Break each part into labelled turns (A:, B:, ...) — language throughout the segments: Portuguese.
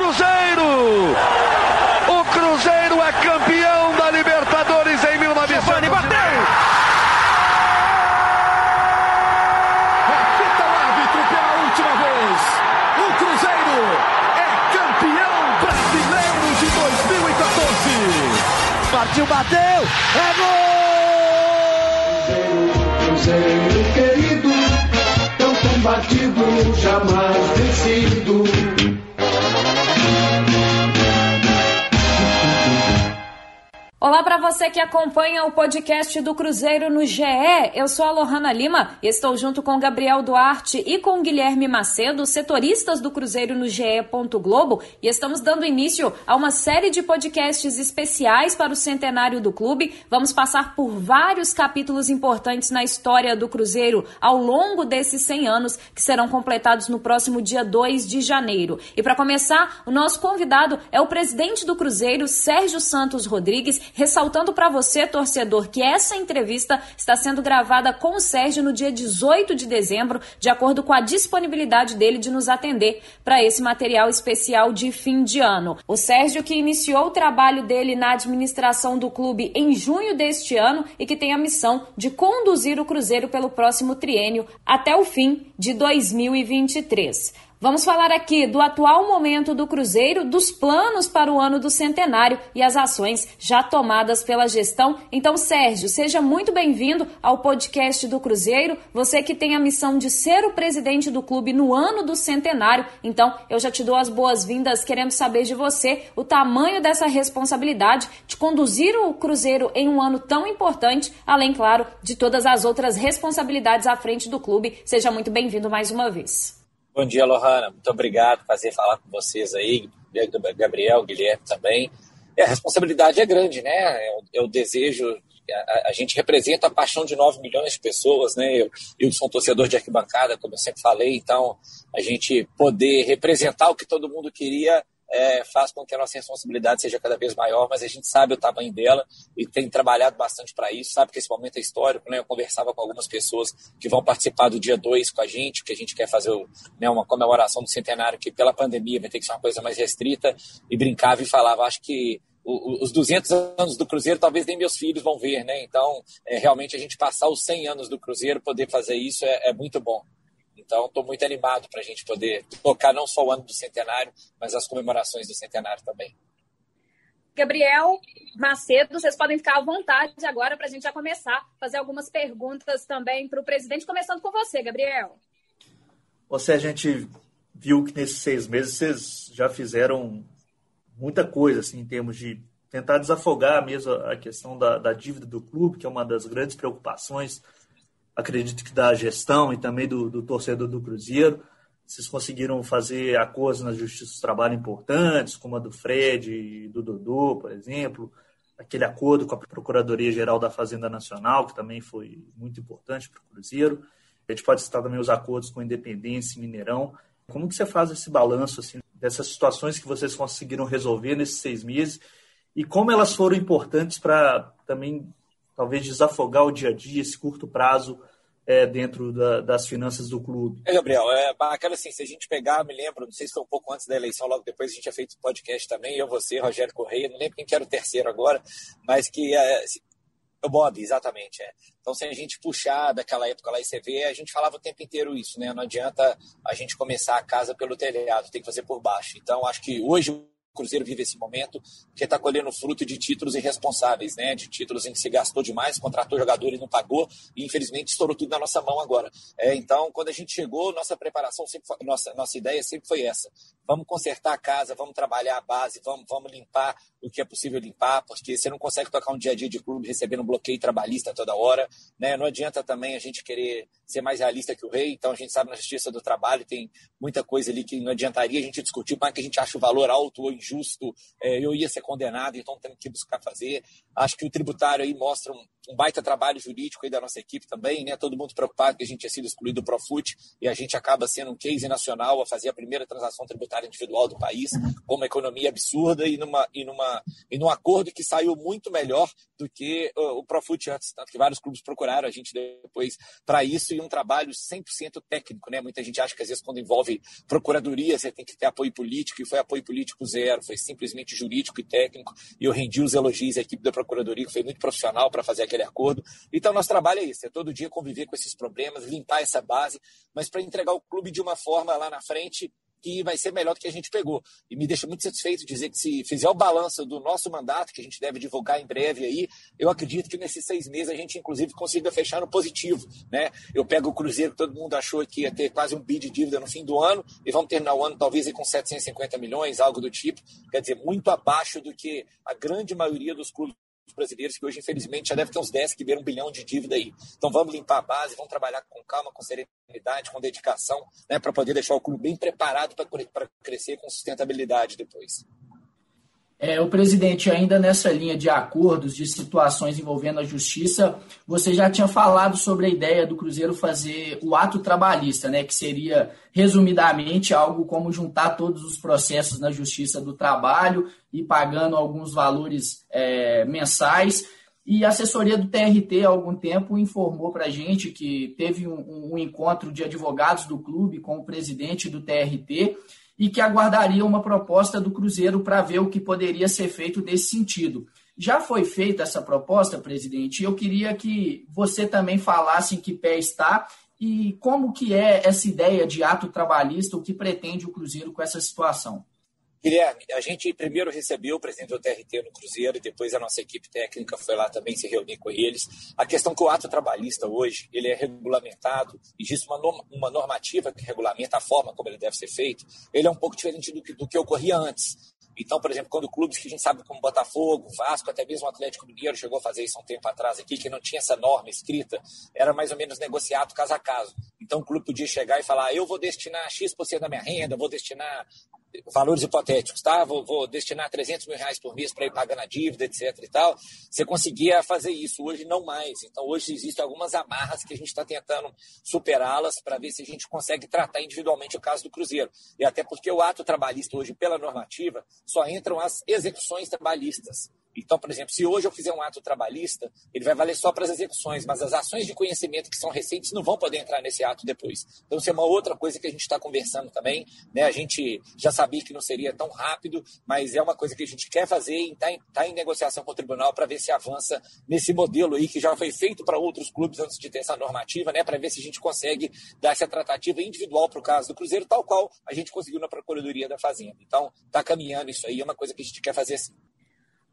A: Cruzeiro! O Cruzeiro é campeão da Libertadores em 1900.
B: Giovani bateu! Repita o árbitro pela última vez. O Cruzeiro é campeão brasileiro de 2014.
C: Partiu, bateu! É
D: gol! Cruzeiro querido, tão combatido, jamais vencido.
E: Olá para você que acompanha o podcast do Cruzeiro no GE. Eu sou a Lohana Lima e estou junto com Gabriel Duarte e com Guilherme Macedo, setoristas do Cruzeiro no GE. Globo, e estamos dando início a uma série de podcasts especiais para o centenário do clube. Vamos passar por vários capítulos importantes na história do Cruzeiro ao longo desses 100 anos que serão completados no próximo dia 2 de janeiro. E para começar, o nosso convidado é o presidente do Cruzeiro, Sérgio Santos Rodrigues ressaltando para você, torcedor, que essa entrevista está sendo gravada com o Sérgio no dia 18 de dezembro, de acordo com a disponibilidade dele de nos atender para esse material especial de fim de ano. O Sérgio, que iniciou o trabalho dele na administração do clube em junho deste ano e que tem a missão de conduzir o Cruzeiro pelo próximo triênio até o fim de 2023. Vamos falar aqui do atual momento do Cruzeiro, dos planos para o ano do centenário e as ações já tomadas pela gestão. Então, Sérgio, seja muito bem-vindo ao podcast do Cruzeiro. Você que tem a missão de ser o presidente do clube no ano do centenário. Então, eu já te dou as boas-vindas, querendo saber de você o tamanho dessa responsabilidade de conduzir o Cruzeiro em um ano tão importante, além, claro, de todas as outras responsabilidades à frente do clube. Seja muito bem-vindo mais uma vez.
F: Bom dia, Lohana. Muito obrigado por fazer falar com vocês aí, Gabriel, Guilherme também. E a responsabilidade é grande, né? Eu, eu desejo. A, a, gente representa a paixão de 9 milhões de pessoas, né? Eu, eu sou um torcedor de arquibancada, como eu sempre falei, então a gente poder representar o que todo mundo queria é, faz com que a nossa responsabilidade seja cada vez maior, mas a gente sabe o tamanho dela e tem trabalhado bastante para isso, sabe que esse momento é histórico, né? Eu conversava com algumas pessoas que vão participar do dia 2 com a gente, que a gente quer fazer né, uma comemoração do centenário que pela pandemia vai ter que ser uma coisa mais restrita, e brincava e falava, acho que os 200 anos do Cruzeiro talvez nem meus filhos vão ver, né? Então, é, realmente a gente passar os 100 anos do Cruzeiro, poder fazer isso é, é muito bom. Então, estou muito animado para a gente poder tocar não só o ano do centenário, mas as comemorações do centenário também.
E: Gabriel Macedo, vocês podem ficar à vontade agora para a gente já começar a fazer algumas perguntas também para o presidente, começando com você, Gabriel.
G: Você, a gente viu que nesses seis meses vocês já fizeram muita coisa, assim, em termos de tentar desafogar mesmo a questão da, da dívida do clube, que é uma das grandes preocupações acredito que da gestão e também do, do torcedor do Cruzeiro. Vocês conseguiram fazer acordos na Justiça do Trabalho importantes, como a do Fred e do Dodô, por exemplo, aquele acordo com a Procuradoria-Geral da Fazenda Nacional, que também foi muito importante para o Cruzeiro. A gente pode citar também os acordos com Independência e Mineirão. Como que você faz esse balanço assim, dessas situações que vocês conseguiram resolver nesses seis meses e como elas foram importantes para também talvez desafogar o dia a dia, esse curto prazo é, dentro da, das finanças do clube.
F: É, Gabriel, é bacana assim, se a gente pegar, me lembro, não sei se foi um pouco antes da eleição, logo depois a gente tinha feito podcast também, eu, você, Rogério Correia, não lembro quem que era o terceiro agora, mas que é, o Bob, exatamente, é. Então, se a gente puxar daquela época lá e você vê, a gente falava o tempo inteiro isso, né? Não adianta a gente começar a casa pelo telhado, tem que fazer por baixo. Então, acho que hoje Cruzeiro vive esse momento que está colhendo fruto de títulos irresponsáveis, né? De títulos em que se gastou demais, contratou jogadores, não pagou e infelizmente estourou tudo na nossa mão agora. É, então, quando a gente chegou, nossa preparação sempre foi, nossa nossa ideia sempre foi essa: vamos consertar a casa, vamos trabalhar a base, vamos vamos limpar o que é possível limpar, porque você não consegue tocar um dia a dia de clube recebendo um bloqueio trabalhista toda hora, né? Não adianta também a gente querer ser mais realista que o rei. Então, a gente sabe na Justiça do Trabalho tem muita coisa ali que não adiantaria a gente discutir, mas que a gente acha o valor alto ou injusto, é, eu ia ser condenado, então temos que buscar fazer. Acho que o tributário aí mostra um, um, baita trabalho jurídico aí da nossa equipe também, né? Todo mundo preocupado que a gente tinha sido excluído do Profut e a gente acaba sendo um case nacional a fazer a primeira transação tributária individual do país, com uma economia absurda e numa e numa e num acordo que saiu muito melhor do que uh, o Profut antes, tanto que vários clubes procuraram a gente depois para isso um trabalho 100% técnico, né? Muita gente acha que às vezes quando envolve procuradoria você tem que ter apoio político, e foi apoio político zero, foi simplesmente jurídico e técnico, e eu rendi os elogios à equipe da procuradoria, que foi muito profissional para fazer aquele acordo. Então, nosso trabalho é isso, é todo dia conviver com esses problemas, limpar essa base, mas para entregar o clube de uma forma lá na frente que vai ser melhor do que a gente pegou. E me deixa muito satisfeito dizer que se fizer o balanço do nosso mandato, que a gente deve divulgar em breve aí, eu acredito que nesses seis meses a gente, inclusive, consiga fechar no positivo. Né? Eu pego o Cruzeiro, que todo mundo achou que ia ter quase um bi de dívida no fim do ano, e vamos terminar o ano talvez com 750 milhões, algo do tipo. Quer dizer, muito abaixo do que a grande maioria dos clubes brasileiros que hoje, infelizmente, já deve ter uns 10 que viram um bilhão de dívida aí. Então vamos limpar a base, vamos trabalhar com calma, com serenidade, com dedicação, né, para poder deixar o clube bem preparado para crescer com sustentabilidade depois.
H: É, o presidente, ainda nessa linha de acordos, de situações envolvendo a justiça, você já tinha falado sobre a ideia do Cruzeiro fazer o ato trabalhista, né, que seria, resumidamente, algo como juntar todos os processos na justiça do trabalho e pagando alguns valores é, mensais. E a assessoria do TRT, há algum tempo, informou para a gente que teve um, um encontro de advogados do clube com o presidente do TRT e que aguardaria uma proposta do Cruzeiro para ver o que poderia ser feito nesse sentido. Já foi feita essa proposta, presidente, e eu queria que você também falasse em que pé está e como que é essa ideia de ato trabalhista, o que pretende o Cruzeiro com essa situação.
F: Guilherme, a gente primeiro recebeu o presidente do TRT no Cruzeiro e depois a nossa equipe técnica foi lá também se reunir com eles. A questão que o ato trabalhista hoje ele é regulamentado, existe uma, norma, uma normativa que regulamenta a forma como ele deve ser feito, ele é um pouco diferente do que, do que ocorria antes. Então, por exemplo, quando clubes que a gente sabe como Botafogo, Vasco, até mesmo o Atlético Mineiro chegou a fazer isso há um tempo atrás aqui, que não tinha essa norma escrita, era mais ou menos negociado caso a caso. Então, o clube podia chegar e falar: eu vou destinar X% da minha renda, vou destinar valores hipotéticos, tá? Vou, vou, destinar 300 mil reais por mês para ir pagando a dívida, etc. e tal. Você conseguia fazer isso, hoje não mais. Então, hoje existem algumas amarras que a gente está tentando superá-las para ver se a gente consegue tratar individualmente o caso do Cruzeiro. E até porque o ato trabalhista hoje, pela normativa, só entram as execuções trabalhistas. Então, por exemplo, se hoje eu fizer um ato trabalhista, ele vai valer só para as execuções, mas as ações de conhecimento que são recentes não vão poder entrar nesse ato depois. Então, isso é uma outra coisa que a gente está conversando também. Né? A gente já sabia que não seria tão rápido, mas é uma coisa que a gente quer fazer e está em, tá em negociação com o tribunal para ver se avança nesse modelo aí que já foi feito para outros clubes antes de ter essa normativa, né? para ver se a gente consegue dar essa tratativa individual para o caso do Cruzeiro, tal qual a gente conseguiu na Procuradoria da Fazenda. Então, está caminhando isso aí, é uma coisa que a gente quer fazer assim.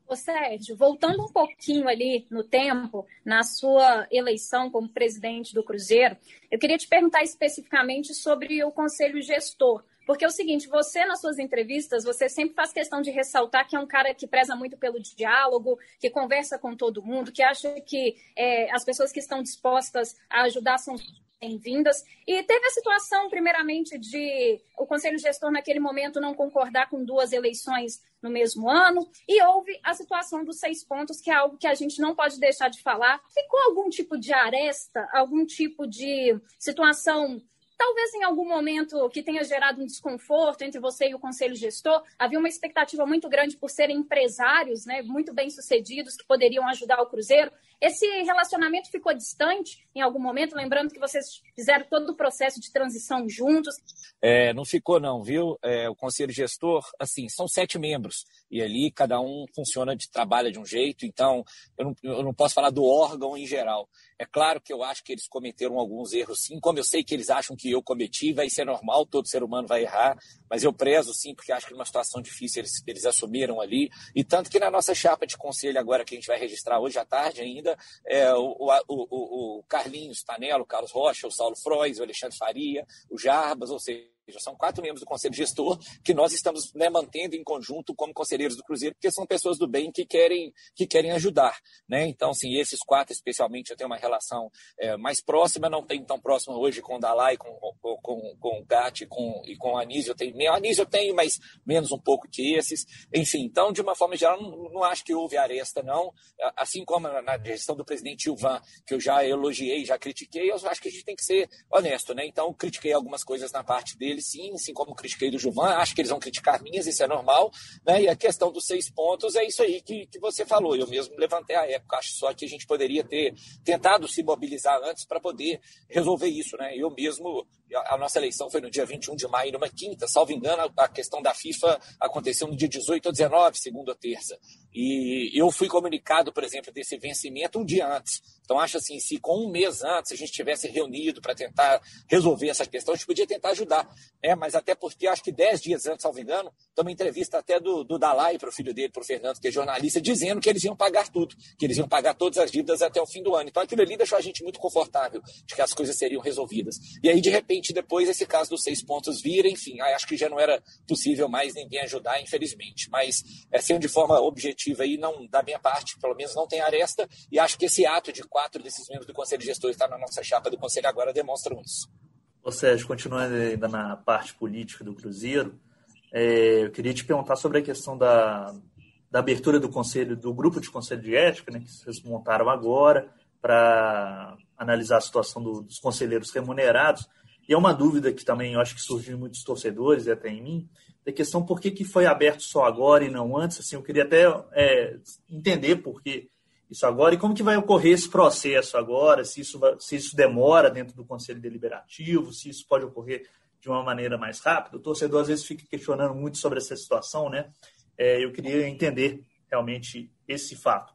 I: Ô Sérgio, voltando um pouquinho ali no tempo, na sua eleição como presidente do Cruzeiro, eu queria te perguntar especificamente sobre o conselho gestor. Porque é o seguinte, você nas suas entrevistas, você sempre faz questão de ressaltar que é um cara que preza muito pelo diálogo, que conversa com todo mundo, que acha que é, as pessoas que estão dispostas a ajudar são bem-vindas. E teve a situação, primeiramente, de o Conselho Gestor, naquele momento, não concordar com duas eleições no mesmo ano, e houve a situação dos seis pontos, que é algo que a gente não pode deixar de falar. Ficou algum tipo de aresta, algum tipo de situação talvez em algum momento que tenha gerado um desconforto entre você e o conselho gestor, havia uma expectativa muito grande por serem empresários, né, muito bem sucedidos que poderiam ajudar o Cruzeiro. Esse relacionamento ficou distante em algum momento, lembrando que vocês fizeram todo o processo de transição juntos.
F: É, não ficou não, viu? É, o conselho gestor, assim, são sete membros e ali cada um funciona de trabalha de um jeito. Então, eu não, eu não posso falar do órgão em geral. É claro que eu acho que eles cometeram alguns erros, sim. Como eu sei que eles acham que eu cometi, vai ser normal, todo ser humano vai errar. Mas eu prezo, sim, porque acho que numa situação difícil eles, eles assumiram ali. E tanto que na nossa chapa de conselho agora que a gente vai registrar hoje à tarde ainda, é, o, o, o, o Carlinhos Tanelo, Carlos Rocha, o Saulo Frois, o Alexandre Faria, o Jarbas, ou seja, já são quatro membros do Conselho Gestor que nós estamos né, mantendo em conjunto como conselheiros do Cruzeiro, porque são pessoas do bem que querem, que querem ajudar. Né? Então, assim, esses quatro, especialmente, eu tenho uma relação é, mais próxima, não tenho tão próxima hoje com o Dalai, com, com, com, com o Gatti com, e com o Anísio. Eu tenho, Anísio eu tenho, mas menos um pouco que esses. Enfim, então, de uma forma geral, não, não acho que houve aresta, não. Assim como na gestão do presidente Ilvan, que eu já elogiei, já critiquei, eu acho que a gente tem que ser honesto. Né? Então, critiquei algumas coisas na parte dele dele sim, assim como critiquei do Juvan, acho que eles vão criticar minhas, isso é normal, né? E a questão dos seis pontos é isso aí que, que você falou. Eu mesmo levantei a época, acho só que a gente poderia ter tentado se mobilizar antes para poder resolver isso, né? Eu mesmo, a nossa eleição foi no dia 21 de maio, numa quinta, salvo engano, a questão da FIFA aconteceu no dia 18 ou 19, segunda ou terça. E eu fui comunicado, por exemplo, desse vencimento um dia antes. Então, acho assim, se com um mês antes a gente tivesse reunido para tentar resolver essa questão, a gente podia tentar ajudar. É, mas até porque acho que dez dias antes, salvo engano, tem uma entrevista até do, do Dalai para o filho dele, para o Fernando, que é jornalista, dizendo que eles iam pagar tudo, que eles iam pagar todas as dívidas até o fim do ano. Então, aquilo ali deixou a gente muito confortável de que as coisas seriam resolvidas. E aí, de repente, depois, esse caso dos seis pontos vira, enfim, acho que já não era possível mais ninguém ajudar, infelizmente. Mas, é, sendo de forma objetiva aí, não, da minha parte, pelo menos não tem aresta, e acho que esse ato de quatro desses membros do Conselho Gestor estar na nossa chapa do Conselho agora demonstram isso.
G: Ô Sérgio, continuando ainda na parte política do Cruzeiro, é, eu queria te perguntar sobre a questão da, da abertura do conselho, do grupo de conselho de ética, né, que vocês montaram agora para analisar a situação do, dos conselheiros remunerados. E é uma dúvida que também eu acho que surgiu em muitos torcedores e até em mim, da questão por que, que foi aberto só agora e não antes. Assim, eu queria até é, entender por que isso agora e como que vai ocorrer esse processo agora, se isso, se isso demora dentro do Conselho Deliberativo, se isso pode ocorrer de uma maneira mais rápida. O torcedor às vezes fica questionando muito sobre essa situação, né? É, eu queria entender realmente esse fato.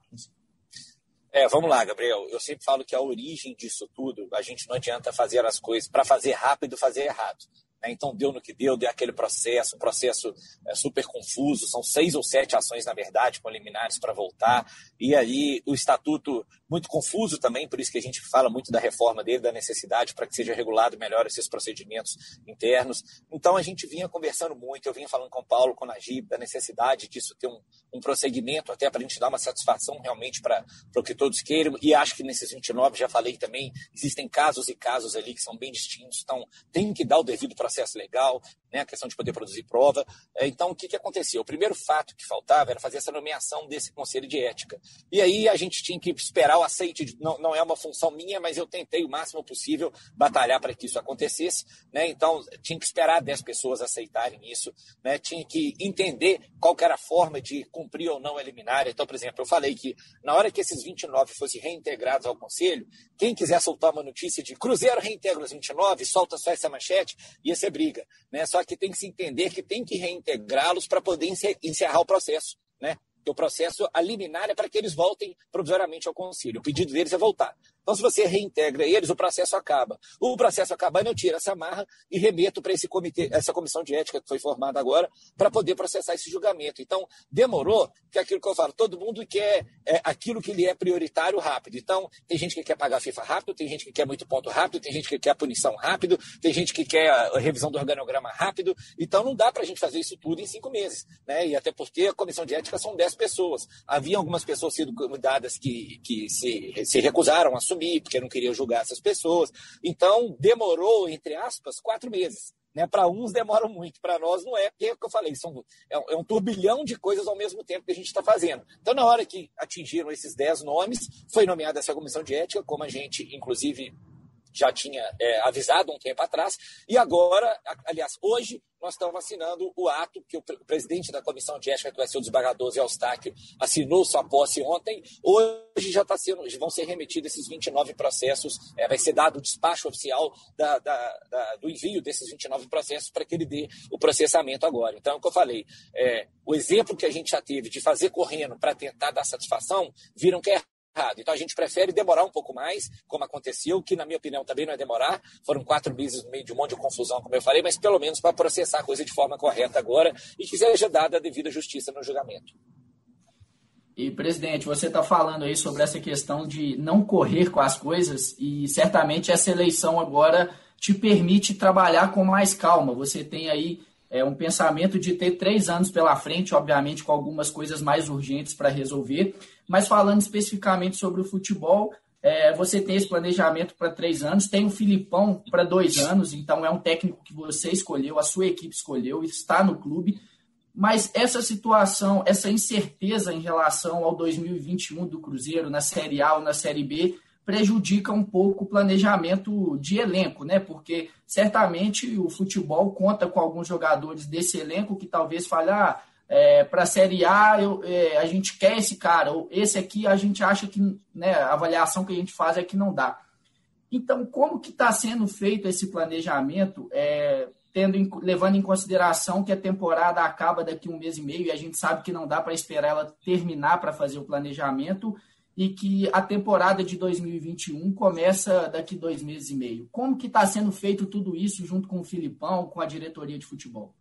F: É, vamos lá, Gabriel. Eu sempre falo que a origem disso tudo, a gente não adianta fazer as coisas para fazer rápido, fazer errado. Né? Então deu no que deu, deu aquele processo, um processo é, super confuso, são seis ou sete ações, na verdade, com liminares para voltar, e aí o estatuto muito confuso também, por isso que a gente fala muito da reforma dele, da necessidade para que seja regulado melhor esses procedimentos internos. Então a gente vinha conversando muito, eu vinha falando com o Paulo, com o Najib, da necessidade disso ter um, um prosseguimento, até para a gente dar uma satisfação realmente para o que todos queiram, e acho que nesses 29, já falei também, existem casos e casos ali que são bem distintos, então tem que dar o devido processo legal, né, a questão de poder produzir prova. É, então, o que, que aconteceu? O primeiro fato que faltava era fazer essa nomeação desse conselho de ética. E aí a gente tinha que esperar o aceite, de, não, não é uma função minha, mas eu tentei o máximo possível batalhar para que isso acontecesse. Né? Então, tinha que esperar 10 pessoas aceitarem isso, né? tinha que entender qual era a forma de cumprir ou não eliminar. Então, por exemplo, eu falei que na hora que esses 29 fossem reintegrados ao conselho, quem quiser soltar uma notícia de Cruzeiro reintegra os 29, solta só essa manchete, ia ser briga. Né? Só que tem que se entender que tem que reintegrá-los para poder encerrar o processo. Né? o processo a liminar é para que eles voltem provisoriamente ao concílio. O pedido deles é voltar. Então, se você reintegra eles, o processo acaba. O processo acabando, eu tiro essa marra e remeto para esse comitê, essa comissão de ética que foi formada agora, para poder processar esse julgamento. Então, demorou, que é aquilo que eu falo, todo mundo quer é, aquilo que lhe é prioritário rápido. Então, tem gente que quer pagar a FIFA rápido, tem gente que quer muito ponto rápido, tem gente que quer punição rápido, tem gente que quer a revisão do organograma rápido. Então, não dá para a gente fazer isso tudo em cinco meses. Né? E até porque a comissão de ética são dez pessoas. Havia algumas pessoas sido convidadas que, que se, se recusaram a assumir, porque não queriam julgar essas pessoas. Então, demorou, entre aspas, quatro meses. Né? Para uns demora muito, para nós não é, porque é o que eu falei, são, é, é, um turbilhão de coisas ao mesmo tempo que a gente está fazendo. Então, na hora que atingiram esses dez nomes, foi nomeada essa comissão de ética, como a gente, inclusive, já tinha é, avisado um tempo atrás, e agora, aliás, hoje, nós estamos assinando o ato que o presidente da Comissão de Ética, que vai ser o desembargador Zé Eustáquio, assinou sua posse ontem. Hoje já tá sendo, vão ser remetidos esses 29 processos, é, vai ser dado o despacho oficial da, da, da, do envio desses 29 processos para que ele dê o processamento agora. Então, é o que eu falei, é, o exemplo que a gente já teve de fazer correndo para tentar dar satisfação, viram que é errado. Então a gente prefere demorar um pouco mais, como aconteceu, que na minha opinião também não é demorar. Foram quatro meses no meio de um monte de confusão, como eu falei, mas pelo menos para processar a coisa de forma correta agora e que seja dada a devida justiça no julgamento.
H: E, presidente, você está falando aí sobre essa questão de não correr com as coisas e certamente essa eleição agora te permite trabalhar com mais calma. Você tem aí é, um pensamento de ter três anos pela frente, obviamente com algumas coisas mais urgentes para resolver, mas falando especificamente sobre o futebol, é, você tem esse planejamento para três anos, tem o Filipão para dois anos, então é um técnico que você escolheu, a sua equipe escolheu, está no clube. Mas essa situação, essa incerteza em relação ao 2021 do Cruzeiro na Série A ou na Série B, prejudica um pouco o planejamento de elenco, né? Porque certamente o futebol conta com alguns jogadores desse elenco que talvez falhar ah, é, para a Série A eu, é, a gente quer esse cara, ou esse aqui a gente acha que né, a avaliação que a gente faz é que não dá. Então, como que está sendo feito esse planejamento, é, tendo, levando em consideração que a temporada acaba daqui um mês e meio e a gente sabe que não dá para esperar ela terminar para fazer o planejamento e que a temporada de 2021 começa daqui dois meses e meio. Como que está sendo feito tudo isso junto com o Filipão, com a diretoria de futebol?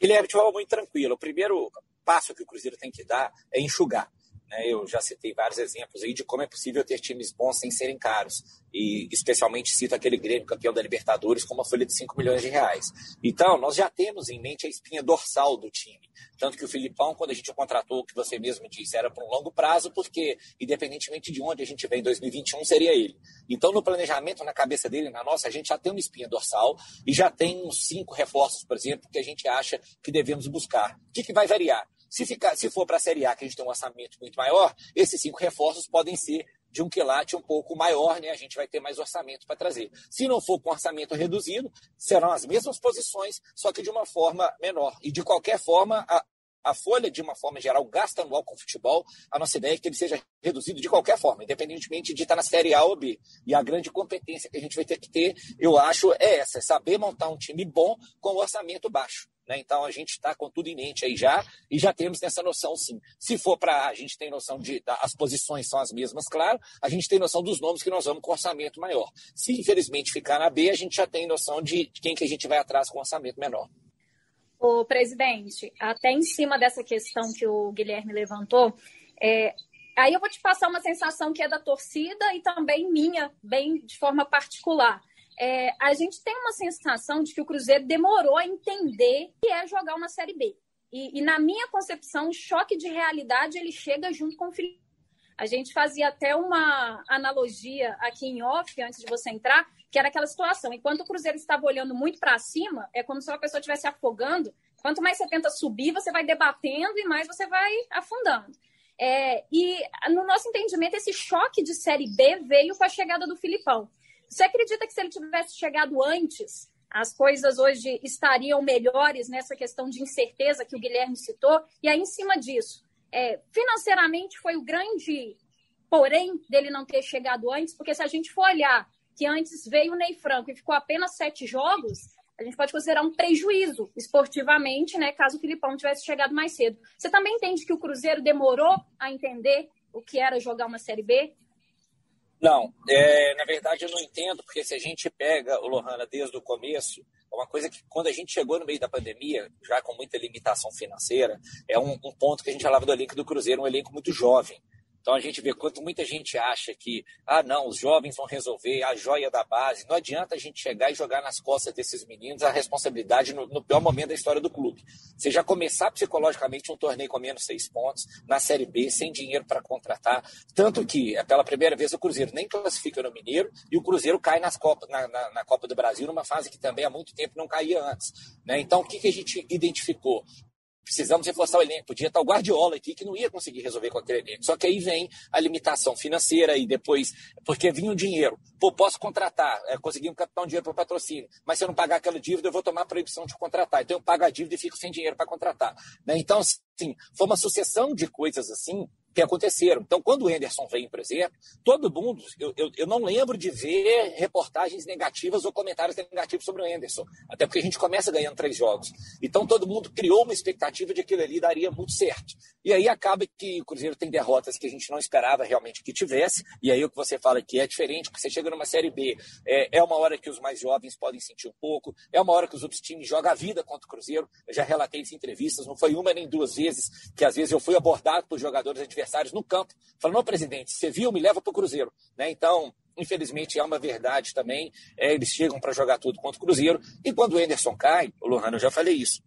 F: Guilherme, de forma muito tranquilo. O primeiro passo que o Cruzeiro tem que dar é enxugar. Né? Eu já citei vários exemplos aí de como é possível ter times bons sem serem caros. E especialmente cito aquele Grêmio campeão da Libertadores com uma folha de 5 milhões de reais. Então, nós já temos em mente a espinha dorsal do time. Tanto que o Filipão, quando a gente o contratou, que você mesmo disse, era por um longo prazo, porque, independentemente de onde a gente vem em 2021, seria ele. Então, no planejamento, na cabeça dele, na nossa, a gente já tem uma espinha dorsal e já tem uns cinco reforços, por exemplo, que a gente acha que devemos buscar. O que, que vai variar? Se, ficar, se for para a Série A, que a gente tem um orçamento muito maior, esses cinco reforços podem ser de um quilate um pouco maior, né? A gente vai ter mais orçamento para trazer. Se não for com orçamento reduzido, serão as mesmas posições, só que de uma forma menor. E de qualquer forma, a, a folha, de uma forma geral, o gasto anual com futebol, a nossa ideia é que ele seja reduzido de qualquer forma, independentemente de estar na Série A ou B. E a grande competência que a gente vai ter que ter, eu acho, é essa: é saber montar um time bom com orçamento baixo. Né? Então a gente está com tudo em mente aí já e já temos essa noção sim. Se for para A, gente tem noção de as posições são as mesmas, claro, a gente tem noção dos nomes que nós vamos com orçamento maior. Se infelizmente ficar na B, a gente já tem noção de quem que a gente vai atrás com orçamento menor.
I: O presidente, até em cima dessa questão que o Guilherme levantou, é, aí eu vou te passar uma sensação que é da torcida e também minha, bem de forma particular é, a gente tem uma sensação de que o Cruzeiro demorou a entender que é jogar uma Série B. E, e na minha concepção, o choque de realidade ele chega junto com o Felipe. A gente fazia até uma analogia aqui em off, antes de você entrar, que era aquela situação. Enquanto o Cruzeiro estava olhando muito para cima, é como se uma pessoa estivesse afogando. Quanto mais você tenta subir, você vai debatendo e mais você vai afundando. É, e no nosso entendimento, esse choque de Série B veio com a chegada do Filipão. Você acredita que se ele tivesse chegado antes, as coisas hoje estariam melhores nessa questão de incerteza que o Guilherme citou? E aí, em cima disso, é, financeiramente foi o grande porém dele não ter chegado antes, porque se a gente for olhar que antes veio o Ney Franco e ficou apenas sete jogos, a gente pode considerar um prejuízo esportivamente, né, caso o Filipão tivesse chegado mais cedo. Você também entende que o Cruzeiro demorou a entender o que era jogar uma Série B?
F: Não, é, na verdade eu não entendo, porque se a gente pega o Lohana desde o começo, é uma coisa que quando a gente chegou no meio da pandemia, já com muita limitação financeira, é um, um ponto que a gente falava do elenco do Cruzeiro, um elenco muito jovem. Então a gente vê quanto muita gente acha que, ah, não, os jovens vão resolver a joia da base. Não adianta a gente chegar e jogar nas costas desses meninos a responsabilidade no, no pior momento da história do clube. Você já começar psicologicamente um torneio com menos seis pontos, na Série B, sem dinheiro para contratar. Tanto que, é pela primeira vez, o Cruzeiro nem classifica no Mineiro e o Cruzeiro cai nas na, na, na Copa do Brasil, numa fase que também há muito tempo não caía antes. Né? Então, o que, que a gente identificou? Precisamos reforçar o elenco. Podia estar o Guardiola aqui que não ia conseguir resolver com aquele elenco. Só que aí vem a limitação financeira e depois, porque vinha o dinheiro. Pô, posso contratar, é, conseguir um captar um dinheiro para o patrocínio, mas se eu não pagar aquela dívida, eu vou tomar a proibição de contratar. Então eu pago a dívida e fico sem dinheiro para contratar. Né? Então, sim, foi uma sucessão de coisas assim que aconteceram. Então, quando o Anderson vem, por exemplo, todo mundo, eu, eu, eu, não lembro de ver reportagens negativas ou comentários negativos sobre o Anderson, até porque a gente começa ganhando três jogos. Então, todo mundo criou uma expectativa de que aquilo ali daria muito certo. E aí acaba que o Cruzeiro tem derrotas que a gente não esperava realmente que tivesse, e aí o que você fala que é diferente, porque você chega numa Série B, é, é uma hora que os mais jovens podem sentir um pouco, é uma hora que os outros times jogam a vida contra o Cruzeiro. Eu já relatei isso em entrevistas, não foi uma nem duas vezes que às vezes eu fui abordado por jogadores adversários adversários no campo, falando, ô presidente, você viu, me leva para o Cruzeiro. Né? Então, infelizmente, é uma verdade também. É, eles chegam para jogar tudo contra o Cruzeiro. E quando o Anderson cai, o Lohano, eu já falei isso.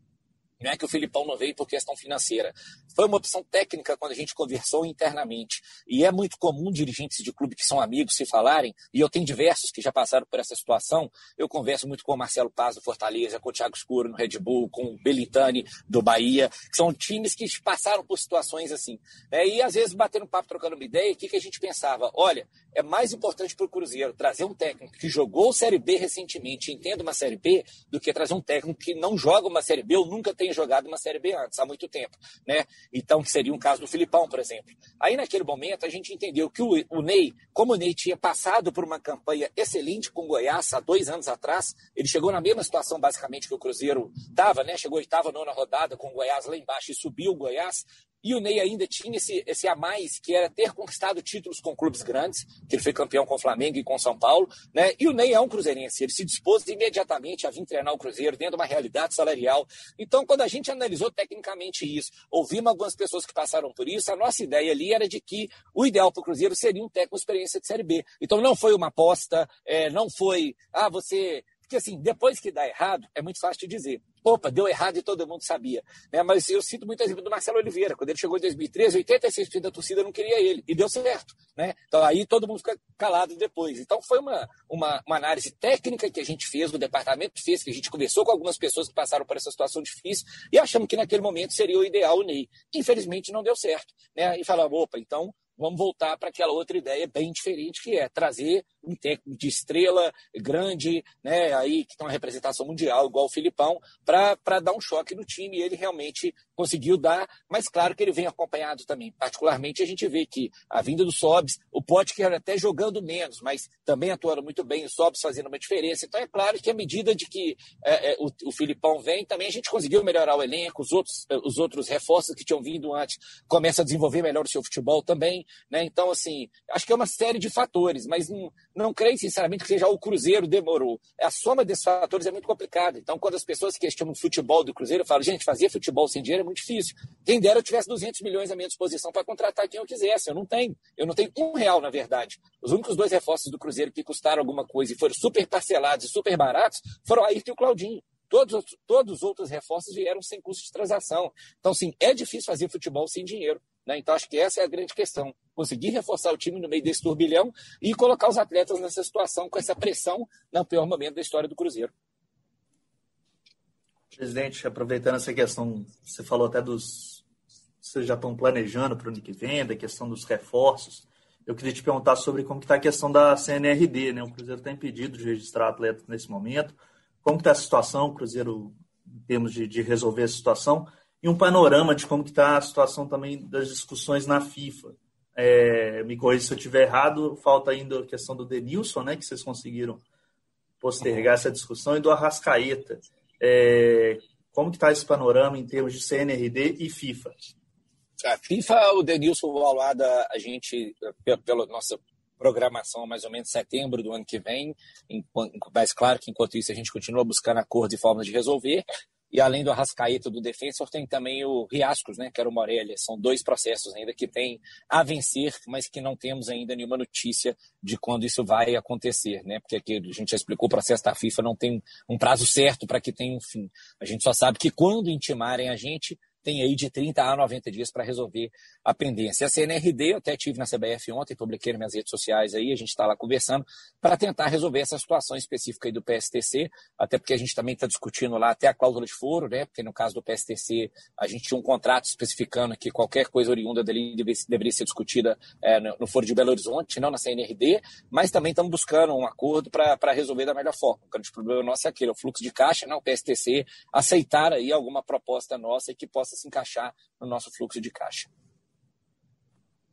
F: Não é que o Filipão não veio por questão financeira. Foi uma opção técnica quando a gente conversou internamente. E é muito comum dirigentes de clube que são amigos se falarem, e eu tenho diversos que já passaram por essa situação. Eu converso muito com o Marcelo Paz do Fortaleza, com o Thiago Escuro no Red Bull, com o Belitani do Bahia, que são times que passaram por situações assim. É, e às vezes batendo papo, trocando uma ideia, o que, que a gente pensava? Olha, é mais importante para o Cruzeiro trazer um técnico que jogou Série B recentemente, entenda uma Série B, do que trazer um técnico que não joga uma Série B ou nunca tem jogado uma Série B antes, há muito tempo. Né? Então, que seria um caso do Filipão, por exemplo. Aí, naquele momento, a gente entendeu que o, o Ney, como o Ney tinha passado por uma campanha excelente com o Goiás há dois anos atrás, ele chegou na mesma situação, basicamente, que o Cruzeiro estava, né? chegou oitava, nona rodada com o Goiás lá embaixo e subiu o Goiás. E o Ney ainda tinha esse, esse a mais, que era ter conquistado títulos com clubes grandes, que ele foi campeão com o Flamengo e com São Paulo, né? E o Ney é um cruzeirense, ele se dispôs imediatamente a vir treinar o Cruzeiro dentro de uma realidade salarial. Então, quando a gente analisou tecnicamente isso, ouvimos algumas pessoas que passaram por isso, a nossa ideia ali era de que o ideal para o Cruzeiro seria um técnico experiência de Série B. Então, não foi uma aposta, é, não foi, ah, você porque, assim, depois que dá errado, é muito fácil de dizer. Opa, deu errado e todo mundo sabia. Né? Mas eu cito muito exemplo do Marcelo Oliveira. Quando ele chegou em 2013, 86% da torcida não queria ele. E deu certo. Né? Então aí todo mundo fica calado depois. Então foi uma, uma, uma análise técnica que a gente fez, o departamento fez, que a gente conversou com algumas pessoas que passaram por essa situação difícil e achamos que naquele momento seria o ideal o Ney. Infelizmente não deu certo. Né? E falamos, opa, então vamos voltar para aquela outra ideia bem diferente, que é trazer um técnico de estrela grande, né, aí que tem uma representação mundial, igual o Filipão, para dar um choque no time. E ele realmente conseguiu dar, mas claro que ele vem acompanhado também. Particularmente, a gente vê que a vinda do Sobs, o Potker até jogando menos, mas também atuando muito bem, o Sobs fazendo uma diferença. Então, é claro que à medida de que é, é, o, o Filipão vem, também a gente conseguiu melhorar o elenco, os outros, os outros reforços que tinham vindo antes começam a desenvolver melhor o seu futebol também. Né? Então, assim, acho que é uma série de fatores, mas não, não creio, sinceramente, que seja o Cruzeiro demorou. A soma desses fatores é muito complicada. Então, quando as pessoas questionam o futebol do Cruzeiro, eu falo, gente, fazer futebol sem dinheiro é muito difícil. Quem dera eu tivesse 200 milhões à minha disposição para contratar quem eu quisesse. Eu não tenho. Eu não tenho um real, na verdade. Os únicos dois reforços do Cruzeiro que custaram alguma coisa e foram super parcelados e super baratos foram a Ayrton e o Claudinho. Todos, todos os outros reforços vieram sem custo de transação. Então, sim, é difícil fazer futebol sem dinheiro. Né? Então, acho que essa é a grande questão. Conseguir reforçar o time no meio desse turbilhão e colocar os atletas nessa situação, com essa pressão, no pior momento da história do Cruzeiro.
G: Presidente, aproveitando essa questão, você falou até dos. Vocês já estão planejando para o ano que vem, da questão dos reforços. Eu queria te perguntar sobre como está a questão da CNRD, né? O Cruzeiro está impedido de registrar atletas nesse momento. Como está a situação, o Cruzeiro, em termos de, de resolver a situação? e um panorama de como está a situação também das discussões na FIFA. É, me corrija se eu estiver errado, falta ainda a questão do Denilson, né, que vocês conseguiram postergar essa discussão, e do Arrascaeta. É, como que está esse panorama em termos de CNRD e FIFA?
F: A FIFA, o Denilson Valada, a gente, pela nossa programação, mais ou menos setembro do ano que vem, mas claro que enquanto isso a gente continua buscando acordos e formas de resolver. E além do Arrascaeta do Defensor, tem também o Riascos, né, que era o Morelia. São dois processos ainda que tem a vencer, mas que não temos ainda nenhuma notícia de quando isso vai acontecer, né? Porque aqui a gente já explicou, o processo da FIFA não tem um prazo certo para que tenha um fim. A gente só sabe que quando intimarem a gente, tem aí de 30 a 90 dias para resolver a pendência. A CNRD, eu até tive na CBF ontem, publiquei nas minhas redes sociais aí, a gente está lá conversando para tentar resolver essa situação específica aí do PSTC, até porque a gente também está discutindo lá até a cláusula de foro, né? Porque no caso do PSTC, a gente tinha um contrato especificando que qualquer coisa oriunda dele deveria ser discutida é, no foro de Belo Horizonte, não na CNRD, mas também estamos buscando um acordo para resolver da melhor forma. O grande problema nosso é aquele, o fluxo de caixa, não, o PSTC aceitar aí alguma proposta nossa que possa possa se encaixar no nosso fluxo de caixa.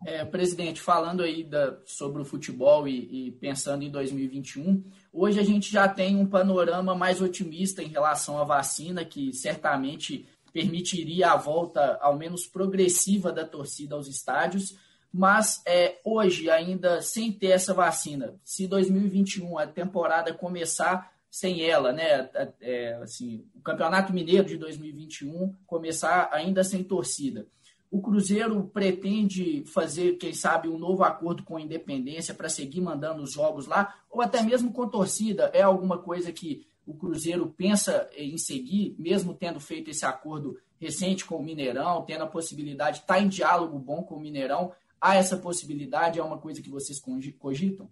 H: É, presidente, falando aí da, sobre o futebol e, e, pensando em 2021, hoje a gente já tem um panorama mais otimista em relação à vacina, que certamente permitiria a volta, ao menos progressiva, da torcida aos estádios. Mas é, hoje, ainda sem ter essa vacina, se 2021 a temporada começar sem ela, né? É, assim, o Campeonato Mineiro de 2021 começar ainda sem torcida. O Cruzeiro pretende fazer, quem sabe, um novo acordo com a Independência para seguir mandando os jogos lá, ou até mesmo com torcida. É alguma coisa que o Cruzeiro pensa em seguir, mesmo tendo feito esse acordo recente com o Mineirão, tendo a possibilidade, está em diálogo bom com o Mineirão, há essa possibilidade, é uma coisa que vocês cogitam?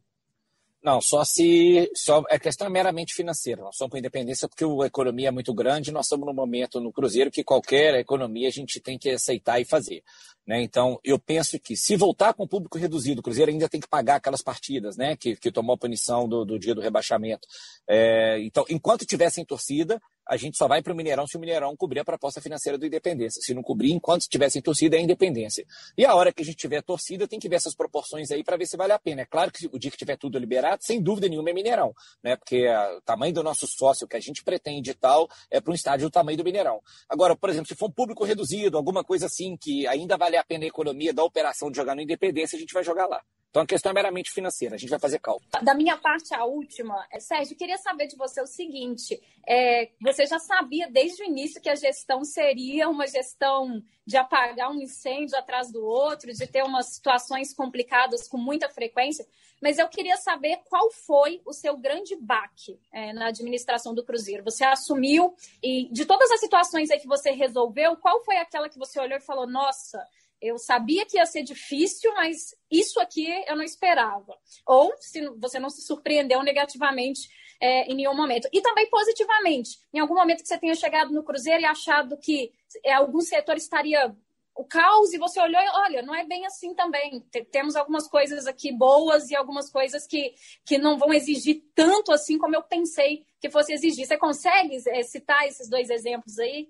F: Não, só se. Só, a questão é meramente financeira. Nós somos com independência porque a economia é muito grande. Nós estamos num momento no Cruzeiro que qualquer economia a gente tem que aceitar e fazer. Né? Então, eu penso que se voltar com o público reduzido, o Cruzeiro ainda tem que pagar aquelas partidas né? que, que tomou a punição do, do dia do rebaixamento. É, então, enquanto tivessem torcida, a gente só vai para o Mineirão se o Mineirão cobrir a proposta financeira do Independência. Se não cobrir, enquanto tivessem torcida, é Independência. E a hora que a gente tiver torcida, tem que ver essas proporções aí para ver se vale a pena. É claro que o dia que tiver tudo liberado, sem dúvida nenhuma é Mineirão, né? Porque o tamanho do nosso sócio que a gente pretende e tal é para um estádio do tamanho do Mineirão. Agora, por exemplo, se for um público reduzido, alguma coisa assim que ainda vale a pena a economia da operação de jogar no Independência, a gente vai jogar lá. Então a questão é meramente financeira, a gente vai fazer cálculo.
I: Da minha parte, a última, é, Sérgio, queria saber de você o seguinte: é, você já sabia desde o início que a gestão seria uma gestão de apagar um incêndio atrás do outro, de ter umas situações complicadas com muita frequência, mas eu queria saber qual foi o seu grande baque é, na administração do Cruzeiro. Você assumiu e de todas as situações aí que você resolveu, qual foi aquela que você olhou e falou, nossa eu sabia que ia ser difícil, mas isso aqui eu não esperava. Ou se você não se surpreendeu negativamente é, em nenhum momento. E também positivamente. Em algum momento que você tenha chegado no Cruzeiro e achado que é, algum setor estaria o caos e você olhou e olha, não é bem assim também. Temos algumas coisas aqui boas e algumas coisas que, que não vão exigir tanto assim como eu pensei que fosse exigir. Você consegue é, citar esses dois exemplos aí?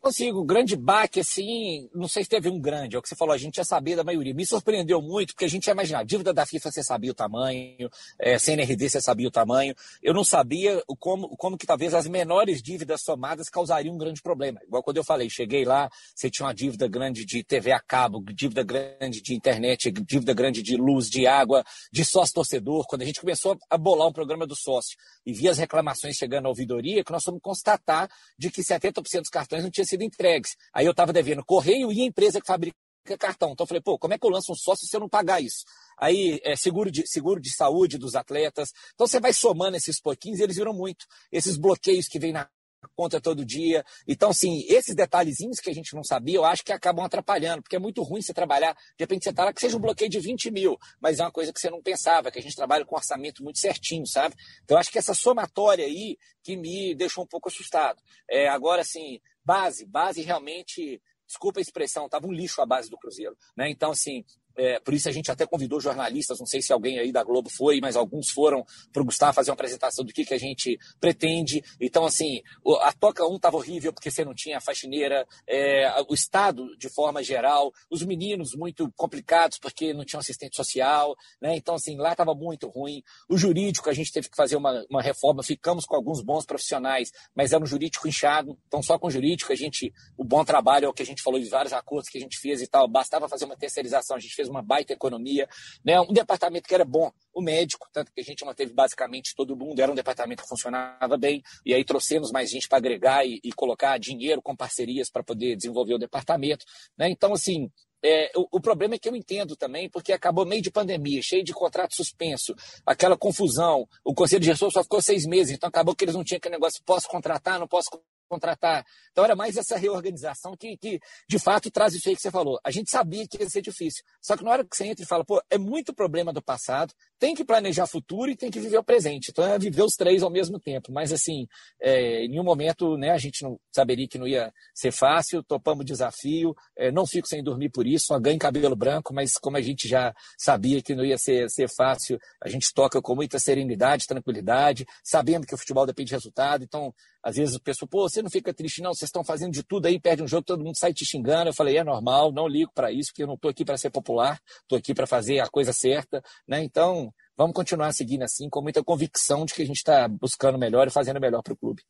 F: Consigo, grande baque, assim, não sei se teve um grande, é o que você falou, a gente já sabia da maioria. Me surpreendeu muito, porque a gente ia imaginar, dívida da FIFA você sabia o tamanho, é, CNRD você sabia o tamanho. Eu não sabia como, como que talvez as menores dívidas somadas causariam um grande problema. Igual quando eu falei, cheguei lá, você tinha uma dívida grande de TV a cabo, dívida grande de internet, dívida grande de luz, de água, de sócio-torcedor. Quando a gente começou a bolar um programa do sócio e via as reclamações chegando à ouvidoria, que nós fomos constatar de que 70% dos cartões não tinham sido entregues. Aí eu estava devendo correio e a empresa que fabrica cartão. Então eu falei, pô, como é que eu lanço um sócio se eu não pagar isso? Aí é seguro de, seguro de saúde dos atletas. Então você vai somando esses pouquinhos e eles viram muito. Esses bloqueios que vem na conta todo dia. Então, assim, esses detalhezinhos que a gente não sabia, eu acho que acabam atrapalhando, porque é muito ruim você trabalhar, de repente você está lá que seja um bloqueio de 20 mil, mas é uma coisa que você não pensava, que a gente trabalha com orçamento muito certinho, sabe? Então, acho que essa somatória aí que me deixou um pouco assustado. É, agora, assim, base, base realmente desculpa a expressão, estava um lixo a base do Cruzeiro. Né? Então, assim, é, por isso a gente até convidou jornalistas, não sei se alguém aí da Globo foi, mas alguns foram para o Gustavo fazer uma apresentação do que, que a gente pretende. Então, assim, a Toca 1 estava horrível porque você não tinha faxineira, é, o Estado, de forma geral, os meninos muito complicados porque não tinham assistente social, né? Então, assim, lá estava muito ruim. O jurídico, a gente teve que fazer uma, uma reforma, ficamos com alguns bons profissionais, mas era um jurídico inchado, então só com o jurídico a gente, o bom trabalho é o que a gente falou de vários acordos que a gente fez e tal, bastava fazer uma terceirização, a gente fez fez uma baita economia, né? Um departamento que era bom, o médico, tanto que a gente manteve basicamente todo mundo, era um departamento que funcionava bem, e aí trouxemos mais gente para agregar e, e, colocar dinheiro com parcerias para poder desenvolver o departamento, né? Então, assim, é, o, o, problema é que eu entendo também, porque acabou meio de pandemia, cheio de contrato suspenso, aquela confusão. O conselho de gestor só ficou seis meses, então acabou que eles não tinham aquele negócio: posso contratar, não posso contratar. Então era mais essa reorganização que, que, de fato, traz isso aí que você falou. A gente sabia que ia ser difícil. Só que na hora que você entra e fala, pô, é muito problema do passado, tem que planejar futuro e tem que viver o presente. Então é viver os três ao mesmo tempo. Mas, assim, é, em nenhum momento né, a gente não saberia que não ia ser fácil, topamos o desafio, é, não fico sem dormir por isso, só ganho cabelo branco, mas como a gente já sabia que não ia ser, ser fácil, a gente toca com muita serenidade, tranquilidade, sabendo que o futebol depende de resultado. Então, às vezes o pessoal, pô, você não fica triste, não, vocês estão fazendo de tudo aí, perde um jogo, todo mundo sai te xingando. Eu falei, é normal, não ligo para isso, porque eu não estou aqui para ser popular, estou aqui para fazer a coisa certa, né? Então, vamos continuar seguindo assim, com muita convicção de que a gente está buscando melhor e fazendo melhor para o clube.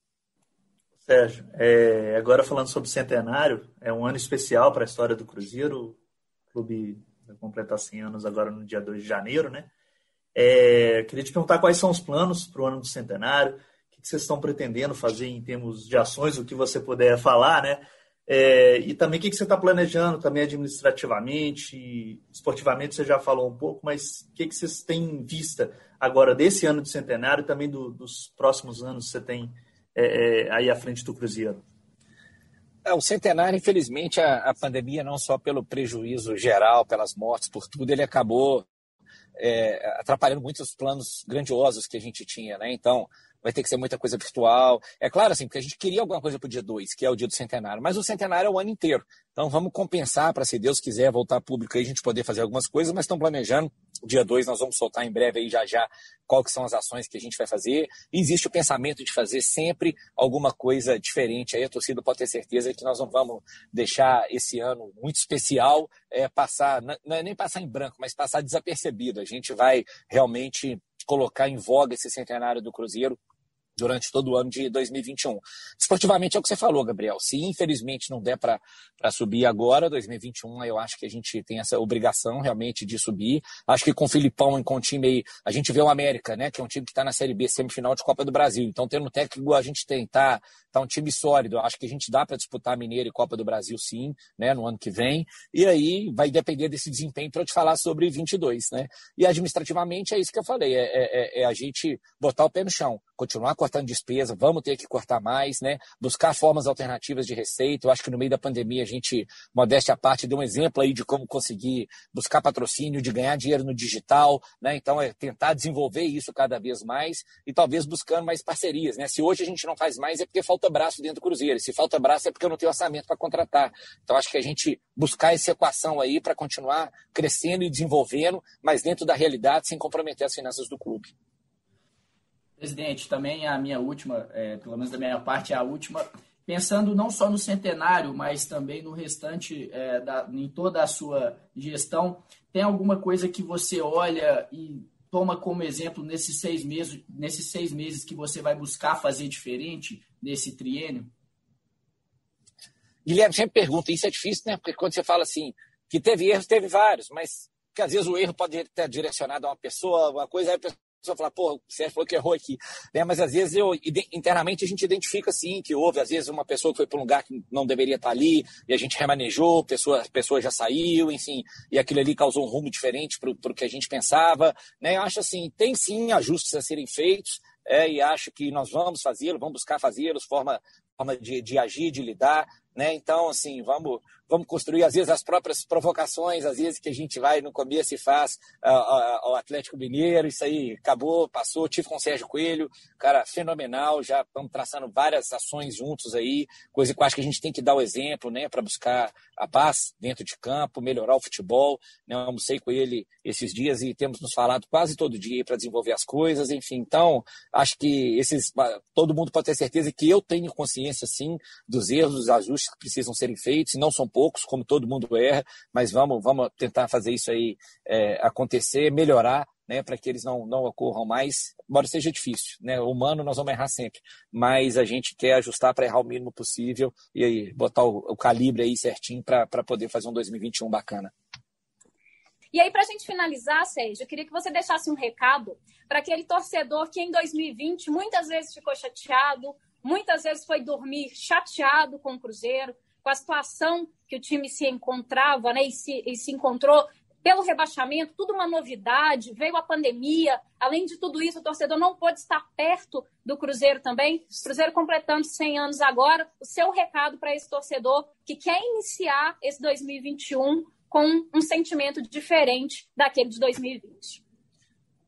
G: Sérgio, é, agora falando sobre o centenário, é um ano especial para a história do Cruzeiro. O clube vai completar 100 anos agora no dia 2 de janeiro, né? É, queria te perguntar quais são os planos para o ano do centenário, o que vocês estão pretendendo fazer em termos de ações, o que você puder falar, né? É, e também o que, que você está planejando também administrativamente, esportivamente você já falou um pouco, mas o que, que vocês têm em vista agora desse ano de centenário e também do, dos próximos anos que você tem é, é, aí à frente do Cruzeiro?
F: É, o centenário, infelizmente, a, a, pandemia, não só pelo prejuízo geral, pelas mortes, por tudo, ele acabou é, atrapalhando muitos planos grandiosos que a gente tinha, né? Então, vai ter que ser muita coisa virtual. É claro, assim, porque a gente queria alguma coisa para o dia 2, que é o dia do centenário, mas o centenário é o ano inteiro. Então vamos compensar para, se Deus quiser, voltar público aí, a gente poder fazer algumas coisas, mas estão planejando. Dia 2 nós vamos soltar em breve aí já já que são as ações que a gente vai fazer. Existe o pensamento de fazer sempre alguma coisa diferente. Aí a torcida pode ter certeza que nós não vamos deixar esse ano muito especial é, passar, não é nem passar em branco, mas passar desapercebido. A gente vai realmente colocar em voga esse centenário do Cruzeiro durante todo o ano de 2021. Esportivamente é o que você falou, Gabriel. Se infelizmente não der para subir agora, 2021, eu acho que a gente tem essa obrigação realmente de subir. Acho que com o Filipão e com o time aí, a gente vê o América, né, que é um time que está na Série B, semifinal de Copa do Brasil. Então, tendo técnico, a gente tem, tá, tá um time sólido. Acho que a gente dá para disputar Mineiro e Copa do Brasil, sim, né, no ano que vem. E aí vai depender desse desempenho para eu te falar sobre 22, né? E administrativamente é isso que eu falei, é, é, é a gente botar o pé no chão, continuar com cortando despesa, vamos ter que cortar mais, né? Buscar formas alternativas de receita. Eu acho que no meio da pandemia a gente, modéstia à parte, deu um exemplo aí de como conseguir buscar patrocínio, de ganhar dinheiro no digital, né? Então é tentar desenvolver isso cada vez mais e talvez buscando mais parcerias, né? Se hoje a gente não faz mais é porque falta braço dentro do Cruzeiro. Se falta braço é porque eu não tenho orçamento para contratar. Então acho que a gente buscar essa equação aí para continuar crescendo e desenvolvendo, mas dentro da realidade sem comprometer as finanças do clube.
H: Presidente, também a minha última, é, pelo menos da minha parte, é a última. Pensando não só no centenário, mas também no restante, é, da, em toda a sua gestão, tem alguma coisa que você olha e toma como exemplo nesses seis meses, nesses seis meses que você vai buscar fazer diferente nesse triênio?
F: Guilherme sempre pergunta, isso é difícil, né? Porque quando você fala assim, que teve erros, teve vários, mas que às vezes o erro pode ter direcionado a uma pessoa, uma coisa, aí a pessoa pessoa fala, pô, o Sérgio falou que errou aqui. Né? Mas às vezes eu, internamente a gente identifica sim que houve, às vezes uma pessoa que foi para um lugar que não deveria estar ali, e a gente remanejou, a pessoa, a pessoa já saiu, enfim, e aquilo ali causou um rumo diferente para o que a gente pensava. Né? Eu acho assim, tem sim ajustes a serem feitos, é, e acho que nós vamos fazê-lo, vamos buscar fazê-los, forma, forma de, de agir, de lidar. Né? Então, assim, vamos, vamos construir, às vezes, as próprias provocações, às vezes, que a gente vai no começo e faz ao Atlético Mineiro, isso aí acabou, passou, tive com o Sérgio Coelho, cara, fenomenal, já estamos traçando várias ações juntos aí, coisa que eu acho que a gente tem que dar o exemplo, né, para buscar a paz dentro de campo, melhorar o futebol, né, eu almocei com ele esses dias e temos nos falado quase todo dia para desenvolver as coisas, enfim, então, acho que esses, todo mundo pode ter certeza que eu tenho consciência, sim, dos erros, dos ajustes que precisam serem feitos, e não são poucos, como todo mundo erra, mas vamos, vamos tentar fazer isso aí é, acontecer, melhorar, né, para que eles não, não ocorram mais, embora seja difícil. Né? Humano nós vamos errar sempre, mas a gente quer ajustar para errar o mínimo possível e aí botar o, o calibre aí certinho para poder fazer um 2021 bacana.
I: E aí, para a gente finalizar, Sérgio, eu queria que você deixasse um recado para aquele torcedor que em 2020 muitas vezes ficou chateado, muitas vezes foi dormir chateado com o Cruzeiro, com a situação que o time se encontrava né, e, se, e se encontrou pelo rebaixamento, tudo uma novidade, veio a pandemia, além de tudo isso, o torcedor não pôde estar perto do Cruzeiro também. O Cruzeiro completando 100 anos agora, o seu recado para esse torcedor que quer iniciar esse 2021 com um sentimento diferente daquele de 2020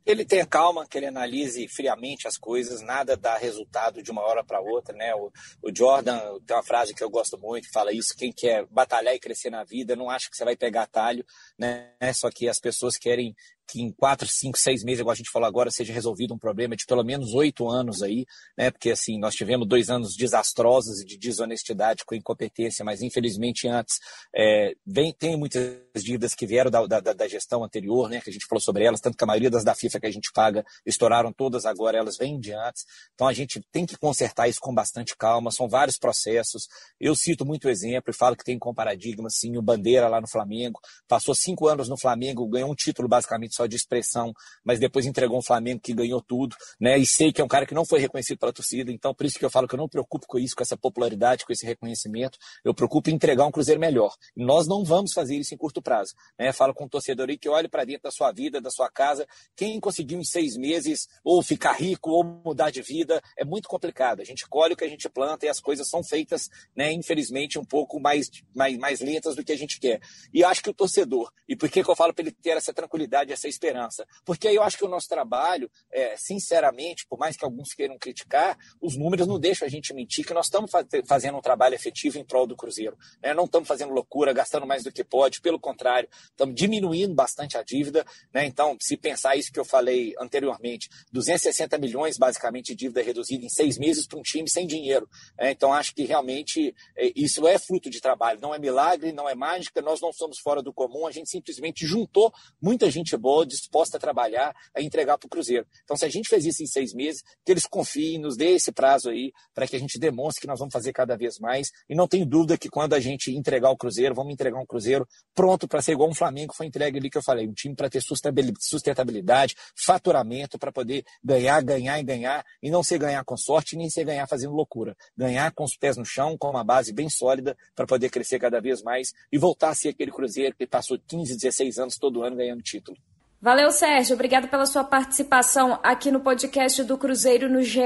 F: ele tenha calma, que ele analise friamente as coisas, nada dá resultado de uma hora para outra, né? O, o, Jordan tem uma frase que eu gosto muito, que fala isso, quem quer batalhar e crescer na vida, não acha que você vai pegar atalho, né? Só que as pessoas querem que em quatro, cinco, seis meses, igual a gente falou agora, seja resolvido um problema de pelo menos oito anos aí, né? Porque assim, nós tivemos dois anos desastrosos de desonestidade com incompetência, mas infelizmente antes é, vem, tem muitas dívidas que vieram da, da, da, gestão anterior, né? Que a gente falou sobre elas, tanto que a maioria das da FIFA que a gente paga estouraram todas agora, elas vêm de antes. Então a gente tem que consertar isso com bastante calma, são vários processos. Eu cito muito exemplo e falo que tem com paradigma, sim, o Bandeira lá no Flamengo, passou cinco anos no Flamengo, ganhou um título basicamente só de expressão, mas depois entregou um Flamengo que ganhou tudo, né? E sei que é um cara que não foi reconhecido pela torcida, então por isso que eu falo que eu não me preocupo com isso, com essa popularidade, com esse reconhecimento. Eu preocupo em entregar um Cruzeiro melhor. E nós não vamos fazer isso em curto prazo. Né? Falo com o torcedor aí que olhe para dentro da sua vida, da sua casa. Quem conseguiu em seis meses ou ficar rico ou mudar de vida é muito complicado. A gente colhe o que a gente planta e as coisas são feitas, né, infelizmente, um pouco mais, mais, mais lentas do que a gente quer. E acho que o torcedor, e por que, que eu falo para ele ter essa tranquilidade, essa esperança? Porque aí eu acho que o nosso trabalho, é, sinceramente, por mais que alguns queiram criticar, os números não deixam a gente mentir que nós estamos fazendo um trabalho efetivo em prol do Cruzeiro. Né? Não estamos fazendo loucura, gastando mais do que pode, pelo contrário, estamos diminuindo bastante a dívida. Né? Então, se pensar isso que eu falei anteriormente, 260 milhões basicamente de dívida reduzida em seis meses para um time sem dinheiro. É, então, acho que realmente é, isso é fruto de trabalho, não é milagre, não é mágica, nós não somos fora do comum, a gente simplesmente juntou muita gente boa, disposta a trabalhar, a entregar para o Cruzeiro. Então, se a gente fez isso em seis meses, que eles confiem, nos dê esse prazo aí, para que a gente demonstre que nós vamos fazer cada vez mais. E não tem dúvida que quando a gente entregar o Cruzeiro, vamos entregar um Cruzeiro pronto para ser igual um Flamengo foi entregue ali que eu falei, um time para ter sustentabilidade, faturamento, para poder ganhar, ganhar e ganhar, e não ser ganhar com sorte, nem ser ganhar fazendo loucura. Ganhar com os pés no chão, com uma base bem sólida, para poder crescer cada vez mais e voltar a ser aquele Cruzeiro que passou 15, 16 anos todo ano ganhando título.
E: Valeu, Sérgio. Obrigado pela sua participação aqui no podcast do Cruzeiro no GE.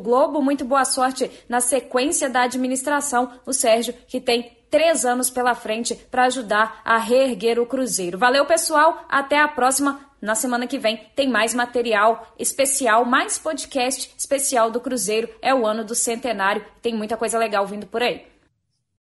E: Globo. Muito boa sorte na sequência da administração. O Sérgio, que tem três anos pela frente para ajudar a reerguer o Cruzeiro. Valeu, pessoal. Até a próxima. Na semana que vem tem mais material especial, mais podcast especial do Cruzeiro. É o ano do centenário. Tem muita coisa legal vindo por aí.